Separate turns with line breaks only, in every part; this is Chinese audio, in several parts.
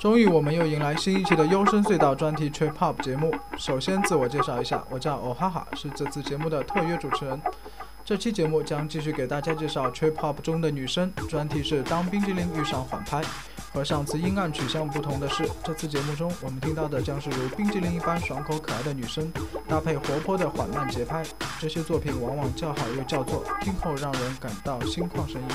终于，我们又迎来新一期的优声隧道专题 Trip Hop 节目。首先，自我介绍一下，我叫哦哈哈，是这次节目的特约主持人。这期节目将继续给大家介绍 Trip Hop 中的女生，专题是当冰激凌遇上反拍。和上次阴暗取向不同的是，这次节目中我们听到的将是如冰激凌一般爽口可爱的女生，搭配活泼的缓慢节拍。这些作品往往叫好又叫座，听后让人感到心旷神怡。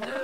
no!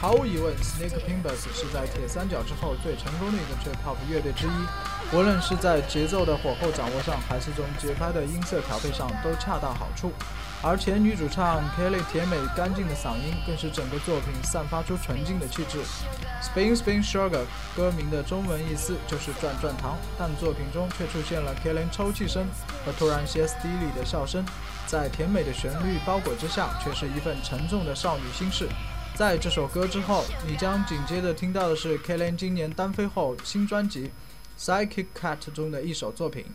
毫无疑问，Snake Pimbus 是在铁三角之后最成功的一个 trip hop 乐队之一，无论是在节奏的火候掌握上，还是从节拍的音色调配上，都恰到好处。而前女主唱 Kelly 甜美干净的嗓音，更是整个作品散发出纯净的气质。Spin Spin Sugar 歌名的中文意思就是转转糖，但作品中却出现了 Kelly 抽泣声和突然歇斯底里的笑声，在甜美的旋律包裹之下，却是一份沉重的少女心事。在这首歌之后，你将紧接着听到的是 Kelly 今年单飞后新专辑《Psychic Cat》中的一首作品。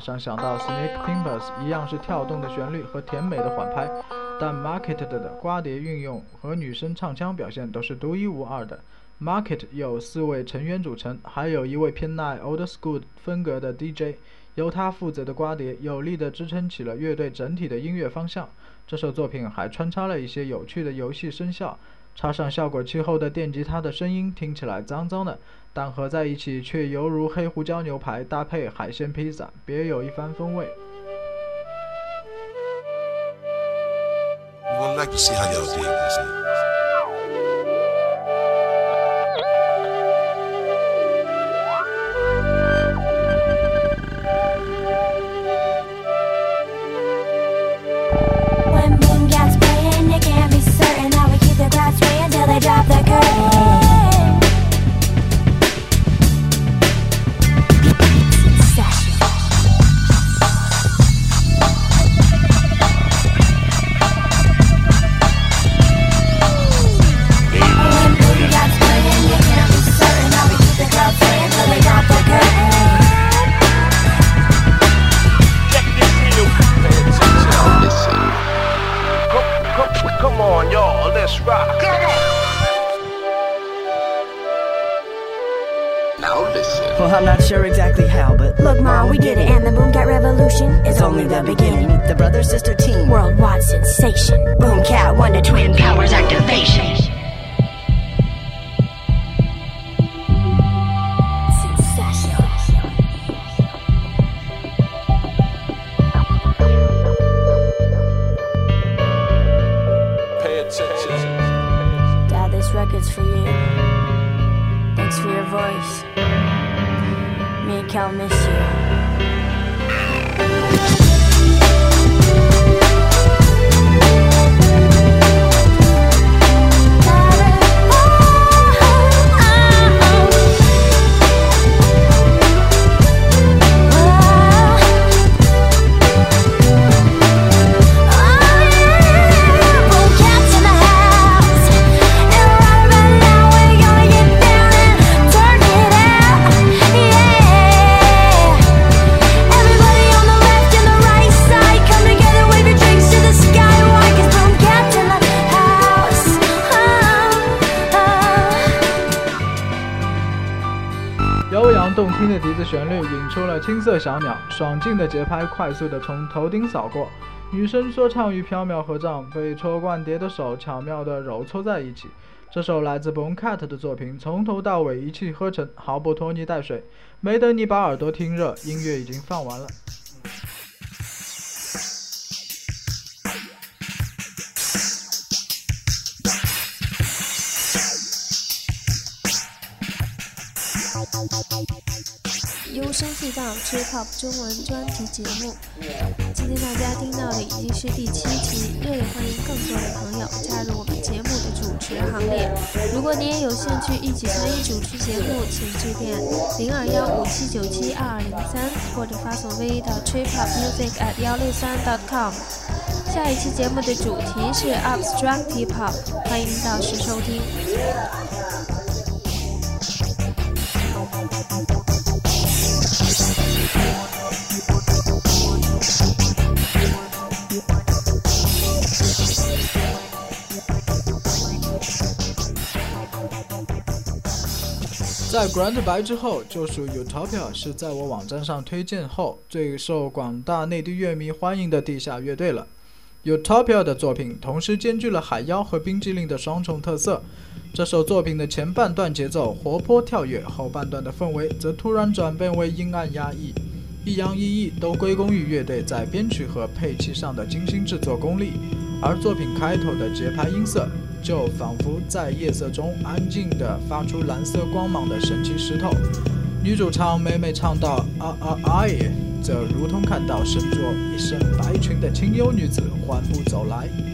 上想到 Snake Pimpers，一样是跳动的旋律和甜美的缓拍，但 Market 的的瓜碟运用和女声唱腔表现都是独一无二的。Market 有四位成员组成，还有一位偏爱 Old School 风格的 DJ，由他负责的瓜碟有力地支撑起了乐队整体的音乐方向。这首作品还穿插了一些有趣的游戏声效。插上效果器后的电吉他的声音听起来脏脏的，但合在一起却犹如黑胡椒牛排搭配海鲜披萨，别有一番风味。
I'm not sure exactly how, but
look, Mom, we did it, and the Boom Cat Revolution is only the beginning.
The brother sister team,
worldwide sensation. Boom Cat, Wonder Twin Powers activation.
听的笛子旋律引出了青色小鸟，爽劲的节拍快速的从头顶扫过，女声说唱与飘渺合唱，被戳灌碟的手巧妙的揉搓在一起。这首来自 Boncat 的作品，从头到尾一气呵成，毫不拖泥带水。没等你把耳朵听热，音乐已经放完了。
优声隧道 Trip Hop 中文专题节目，今天大家听到的已经是第七期，热烈欢迎更多的朋友加入我们节目的主持行列。如果你也有兴趣一起参与主持节目，请致电零二幺五七九七二二零三，或者发送微到 Trip Hop Music at 幺六三 dot com。下一期节目的主题是 Abstract Hip Hop，欢迎到时收听。
在 Grand 白之后，就属 Utopia 是在我网站上推荐后最受广大内地乐迷欢迎的地下乐队了。Utopia 的作品同时兼具了海妖和冰激凌的双重特色。这首作品的前半段节奏活泼跳跃，后半段的氛围则突然转变为阴暗压抑，抑扬一抑都归功于乐队在编曲和配器上的精心制作功力。而作品开头的节拍音色，就仿佛在夜色中安静地发出蓝色光芒的神奇石头。女主唱每每唱到啊啊啊耶，这如同看到身着一身白裙的清幽女子缓步走来。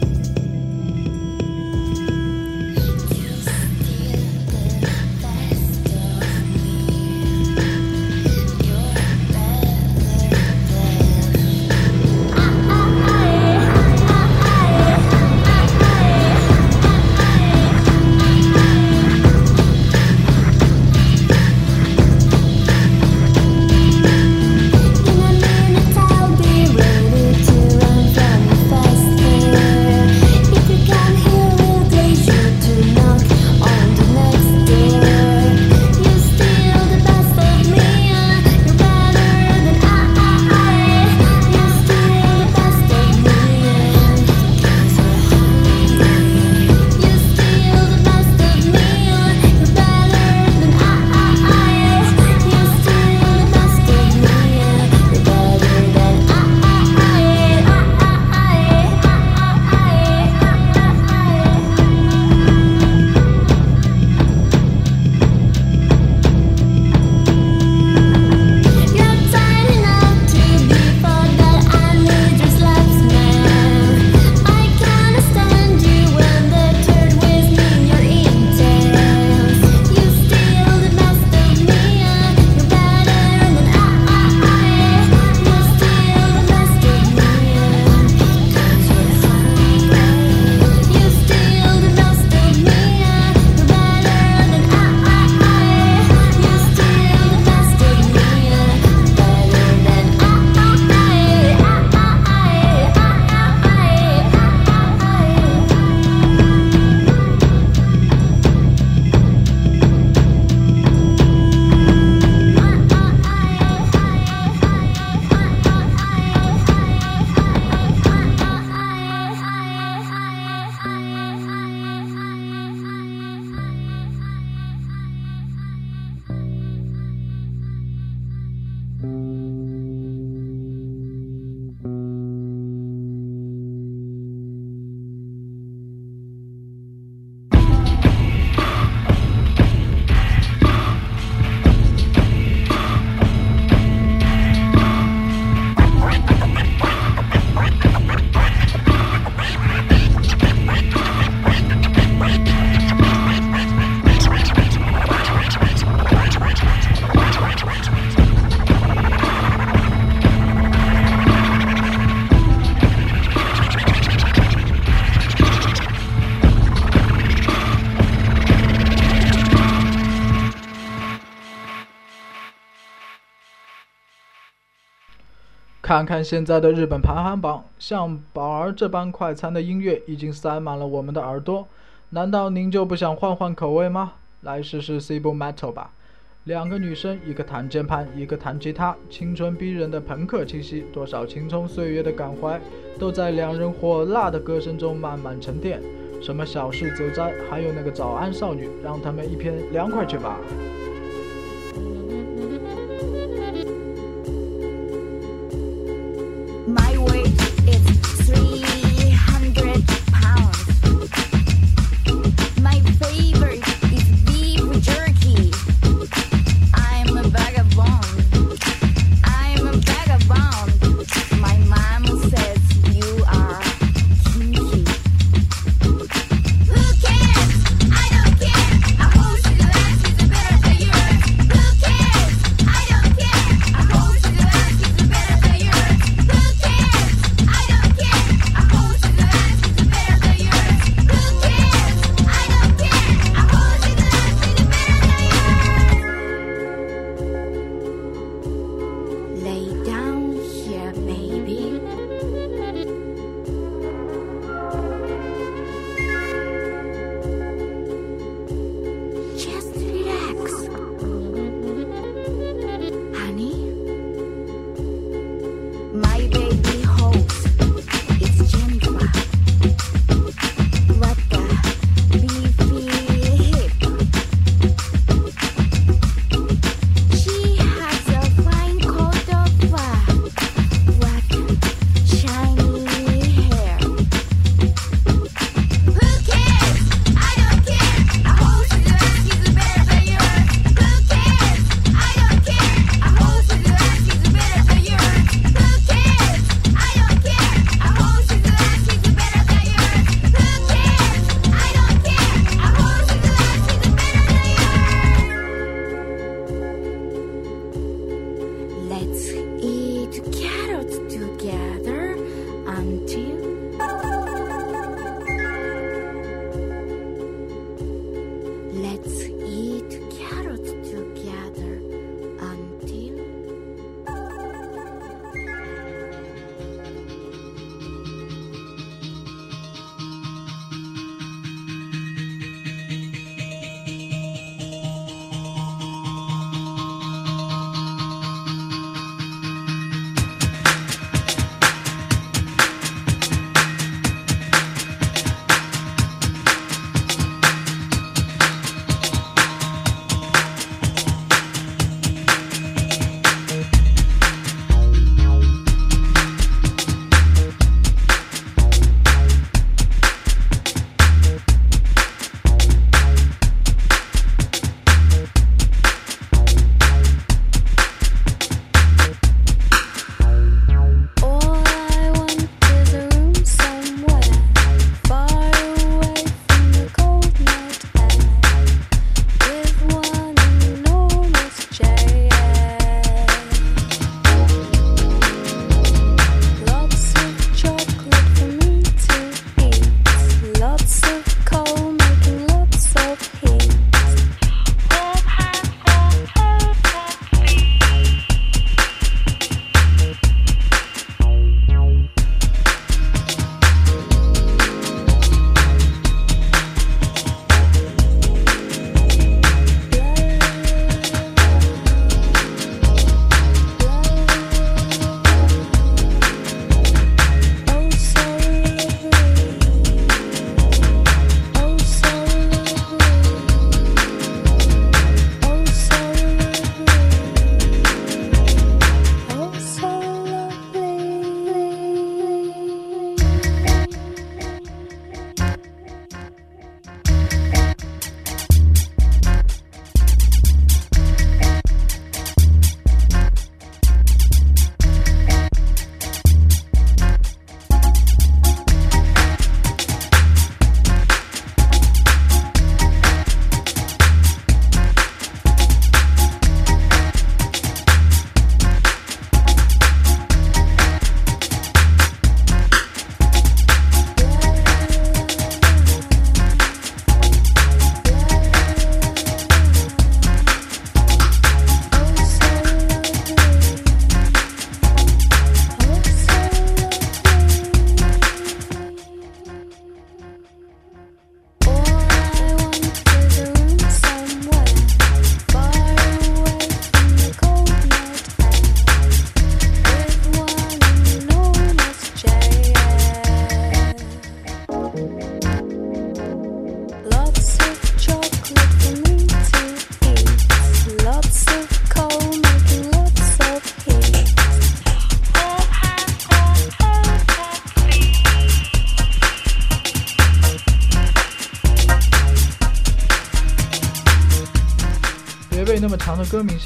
看看现在的日本排行榜，像宝儿这般快餐的音乐已经塞满了我们的耳朵，难道您就不想换换口味吗？来试试 C 部 Metal 吧。两个女生，一个弹键盘，一个弹吉他，青春逼人的朋克气息，多少青葱岁月的感怀，都在两人火辣的歌声中慢慢沉淀。什么小事走灾，还有那个早安少女，让他们一片凉快去吧。baby.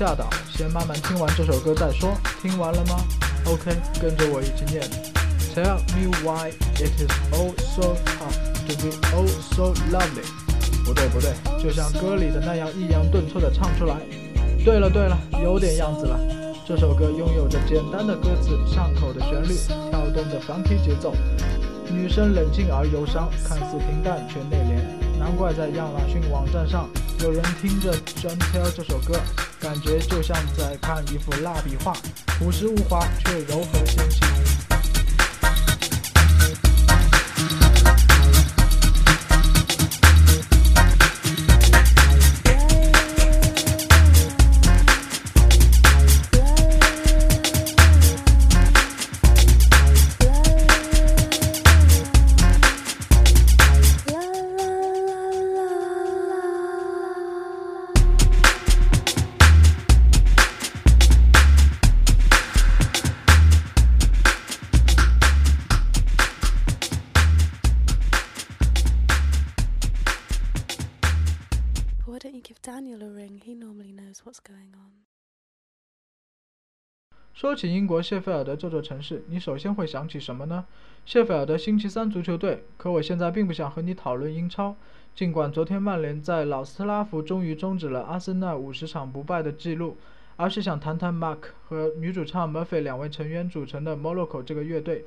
吓到，先慢慢听完这首歌再说。听完了吗？OK，跟着我一起念。Tell me why it is oh so tough to be oh so lovely。不对不对，就像歌里的那样抑扬顿挫的唱出来。对了对了，有点样子了。这首歌拥有着简单的歌词、上口的旋律、跳动的放题节奏，女生冷静而忧伤，看似平淡却内敛。难怪在亚马逊网站上，有人听着《专 tell》这首歌，感觉就像在看一幅蜡笔画，朴实无华却柔和纤细。
What's going on.
说起英国谢菲尔德这座城市，你首先会想起什么呢？谢菲尔德星期三足球队。可我现在并不想和你讨论英超，尽管昨天曼联在老斯特拉福终于终止了阿森纳五十场不败的记录，而是想谈谈 Mark 和女主唱 Murphy 两位成员组成的 Moloko 这个乐队。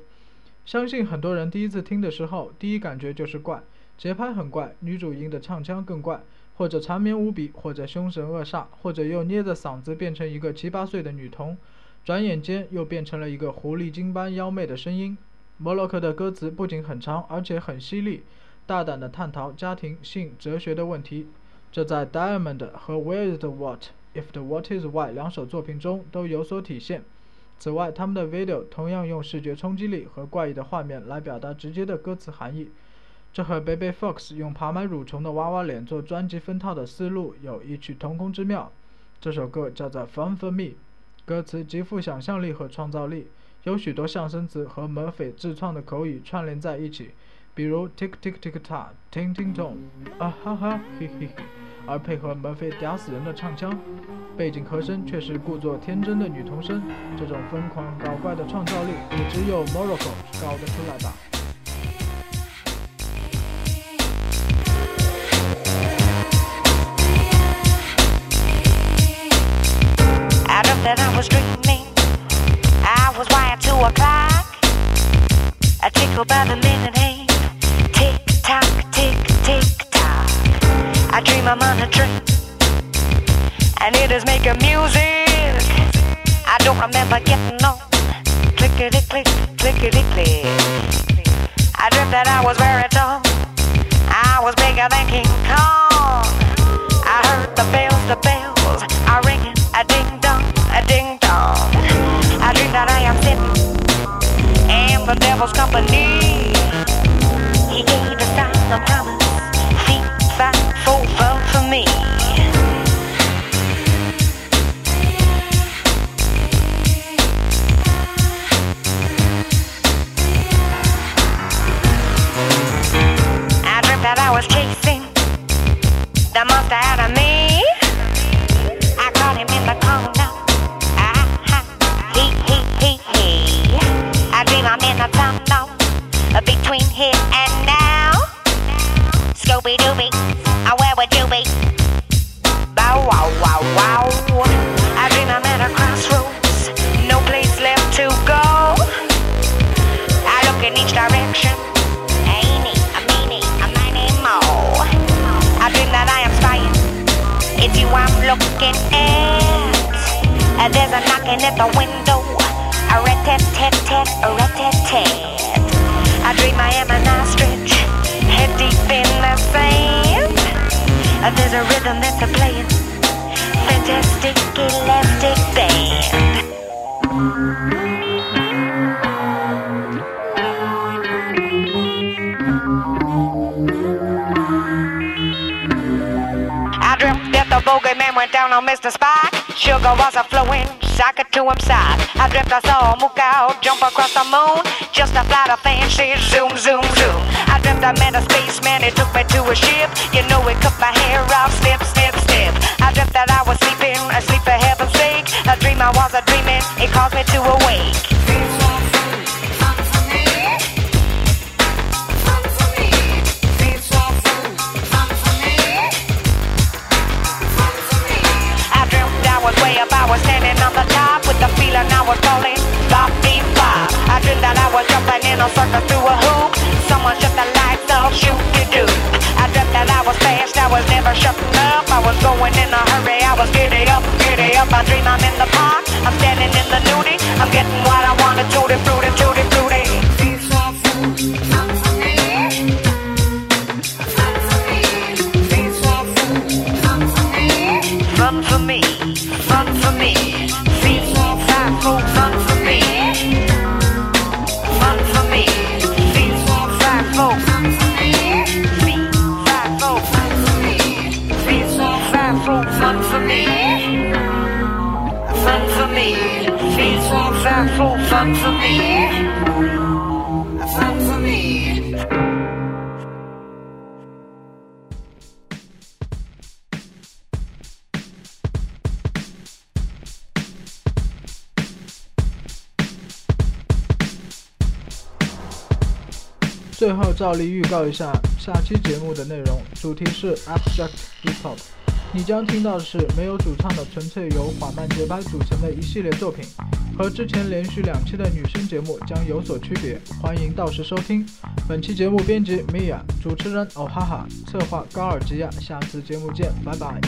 相信很多人第一次听的时候，第一感觉就是怪，节拍很怪，女主音的唱腔更怪，或者缠绵无比，或者凶神恶煞，或者又捏着嗓子变成一个七八岁的女童。转眼间又变成了一个狐狸精般妖媚的声音。摩洛克的歌词不仅很长，而且很犀利，大胆地探讨家庭、性、哲学的问题。这在《Diamond》和《Where Is the What If the What Is Why》两首作品中都有所体现。此外，他们的 video 同样用视觉冲击力和怪异的画面来表达直接的歌词含义。这和 Baby Fox 用爬满蠕虫的娃娃脸做专辑封套的思路有异曲同工之妙。这首歌叫做《Fun for Me》。歌词极富想象力和创造力，有许多象声词和 Murphy 自创的口语串联在一起，比如 tick tick tick tock、ting ting tong、啊哈哈嘿嘿嘿，而配合 Murphy 嗲死人的唱腔，背景和声却是故作天真的女童声，这种疯狂搞怪的创造力，也只有 Morocco 搞得出来吧。
Was dreaming. I was wired to a clock. I tickle by the minute hand. Tick tock, tick, tick tock. I dream I'm on a train. And it is making music. I don't remember getting on. Clickety click, clickety click. I dreamt that I was very company. The window. A rat tat tat tat, a rat tat tat. I dream I am an ostrich, head deep in the sand. There's a rhythm that's a playing. Fantastic elastic band. The bogeyman went down on Mr. Spot. Sugar was a I dreamt I saw a mook out jump across the moon. Just a flight of fancy, zoom, zoom, zoom. I dreamt I met a spaceman, he took me to a ship. You know, it cut my hair off, snip, snip, snip. I dreamt that I was sleeping, asleep for heaven's sake. A dream I was a dreaming, it caused me to awake. Was falling. Bop, beep, bop. I dreamt that I was jumping in a circle through a hoop. Someone shut the lights off, shoot you do. I dreamt that I was fast, I was never shutting up. I was going in a hurry, I was giddy up, giddy up. I dream I'm in the park, I'm standing in the nudie. I'm getting what I want, a tutti frutti, tutti
最后照例预告一下，下期节目的内容主题是 Abstract depop。你将听到的是没有主唱的纯粹由缓慢节拍组成的一系列作品和之前连续两期的女生节目将有所区别欢迎到时收听。本期节目编辑米娅主持人哦哈哈策划高尔基亚下次节目见拜拜。